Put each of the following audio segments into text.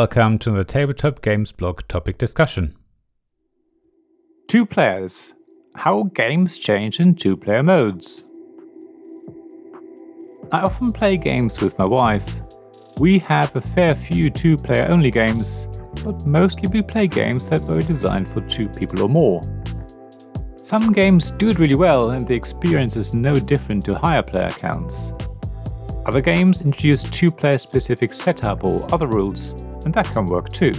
welcome to the Tabletop Games blog topic discussion. Two players. How games change in two player modes. I often play games with my wife. We have a fair few two player only games, but mostly we play games that were designed for two people or more. Some games do it really well and the experience is no different to higher player counts. Other games introduce two-player specific setup or other rules, and that can work too.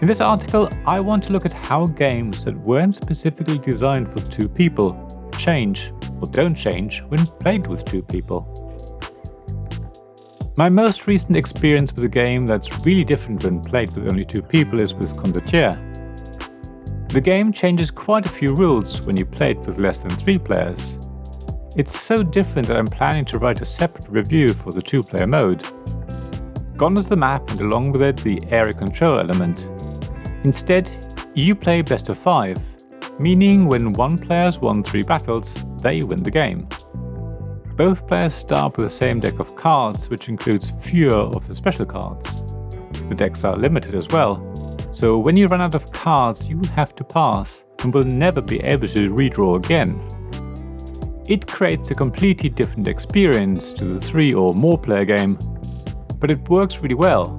In this article, I want to look at how games that weren't specifically designed for two people change or don't change when played with two people. My most recent experience with a game that's really different when played with only two people is with Condottiere. The game changes quite a few rules when you play it with less than three players, it's so different that I'm planning to write a separate review for the two player mode. Gone is the map and along with it the area control element. Instead, you play best of five, meaning when one player's won three battles, they win the game. Both players start with the same deck of cards, which includes fewer of the special cards. The decks are limited as well, so when you run out of cards, you have to pass and will never be able to redraw again. It creates a completely different experience to the three or more player game, but it works really well.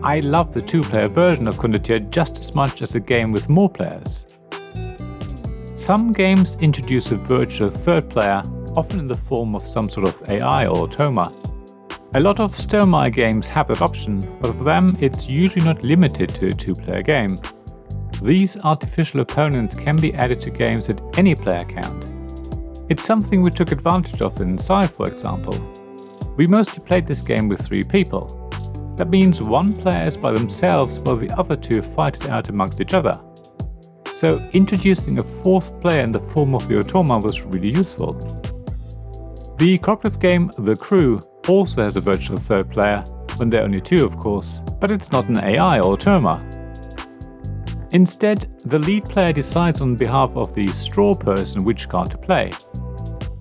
I love the two player version of Condottiere just as much as a game with more players. Some games introduce a virtual third player, often in the form of some sort of AI or automa. A lot of Stonemaier games have that option, but for them it's usually not limited to a two player game. These artificial opponents can be added to games at any player count, it's something we took advantage of in Scythe, for example. We mostly played this game with three people. That means one player is by themselves while the other two fight it out amongst each other. So introducing a fourth player in the form of the automa was really useful. The cooperative game The Crew also has a virtual third player, when there are only two of course, but it's not an AI or automa. Instead, the lead player decides on behalf of the straw person which card to play.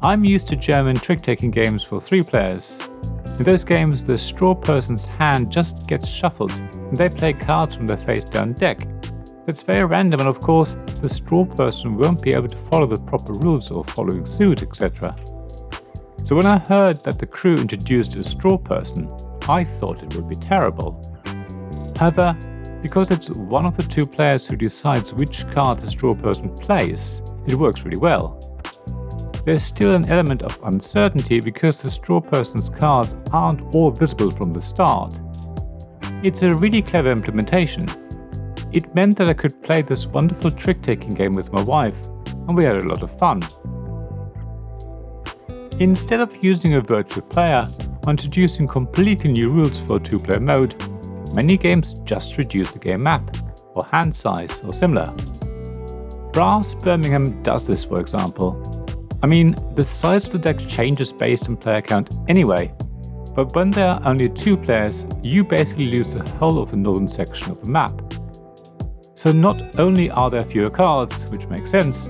I'm used to German trick taking games for three players. In those games, the straw person's hand just gets shuffled and they play cards from their face down deck. That's very random, and of course, the straw person won't be able to follow the proper rules of following suit, etc. So when I heard that the crew introduced a straw person, I thought it would be terrible. However, because it's one of the two players who decides which card the straw person plays, it works really well. There's still an element of uncertainty because the straw person's cards aren't all visible from the start. It's a really clever implementation. It meant that I could play this wonderful trick taking game with my wife, and we had a lot of fun. Instead of using a virtual player or introducing completely new rules for a two player mode, Many games just reduce the game map, or hand size, or similar. Brass Birmingham does this, for example. I mean, the size of the deck changes based on player count anyway, but when there are only two players, you basically lose the whole of the northern section of the map. So not only are there fewer cards, which makes sense,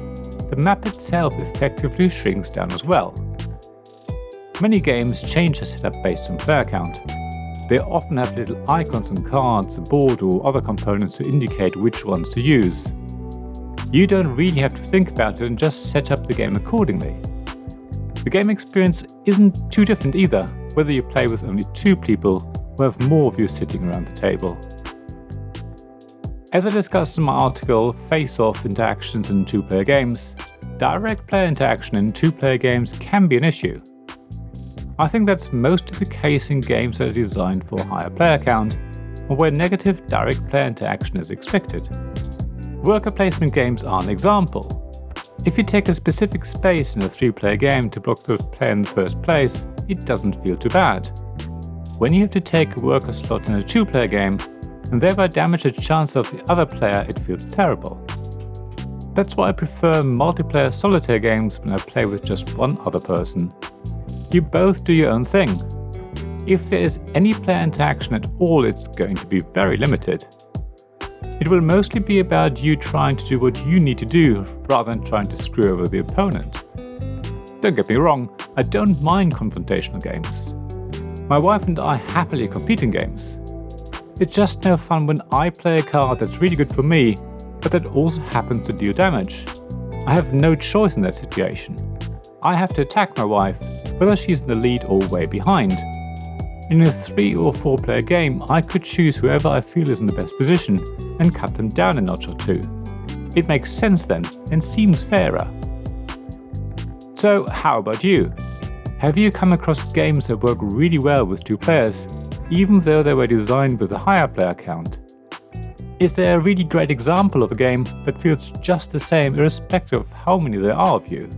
the map itself effectively shrinks down as well. Many games change their setup based on player count, they often have little icons on cards, the board or other components to indicate which ones to use. You don't really have to think about it and just set up the game accordingly. The game experience isn't too different either, whether you play with only two people or have more of you sitting around the table. As I discussed in my article Face Off Interactions in Two Player Games, direct player interaction in two player games can be an issue. I think that's mostly the case in games that are designed for a higher player count, or where negative direct player interaction is expected. Worker placement games are an example. If you take a specific space in a 3 player game to block the player in the first place, it doesn't feel too bad. When you have to take a worker slot in a 2 player game, and thereby damage the chance of the other player, it feels terrible. That's why I prefer multiplayer solitaire games when I play with just one other person, you both do your own thing. If there is any player interaction at all, it's going to be very limited. It will mostly be about you trying to do what you need to do rather than trying to screw over the opponent. Don't get me wrong, I don't mind confrontational games. My wife and I happily compete in games. It's just no fun when I play a card that's really good for me, but that also happens to deal damage. I have no choice in that situation. I have to attack my wife, whether she's in the lead or way behind. In a 3 or 4 player game, I could choose whoever I feel is in the best position and cut them down a notch or two. It makes sense then and seems fairer. So, how about you? Have you come across games that work really well with two players, even though they were designed with a higher player count? Is there a really great example of a game that feels just the same irrespective of how many there are of you?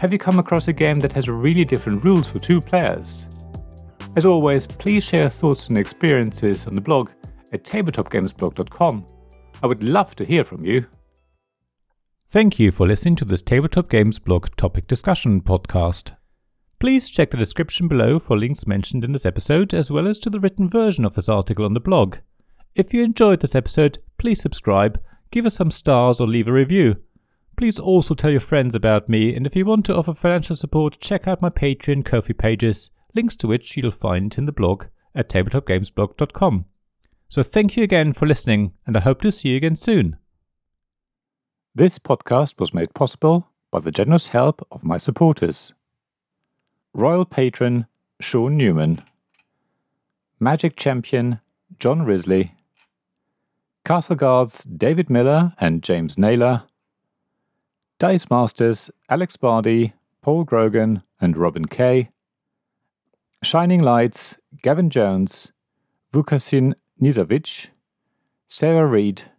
Have you come across a game that has really different rules for two players? As always, please share thoughts and experiences on the blog at tabletopgamesblog.com. I would love to hear from you. Thank you for listening to this Tabletop Games blog topic discussion podcast. Please check the description below for links mentioned in this episode, as well as to the written version of this article on the blog. If you enjoyed this episode, please subscribe, give us some stars, or leave a review. Please also tell your friends about me, and if you want to offer financial support, check out my Patreon Ko-fi pages, links to which you'll find in the blog at tabletopgamesblog.com. So thank you again for listening, and I hope to see you again soon. This podcast was made possible by the generous help of my supporters. Royal Patron Sean Newman, Magic Champion John Risley, Castle Guards David Miller and James Naylor, Dice Masters Alex Bardi, Paul Grogan and Robin Kay, Shining Lights Gavin Jones, Vukasin Nizovic, Sarah Reed,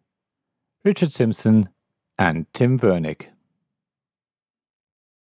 Richard Simpson, and Tim Vernick.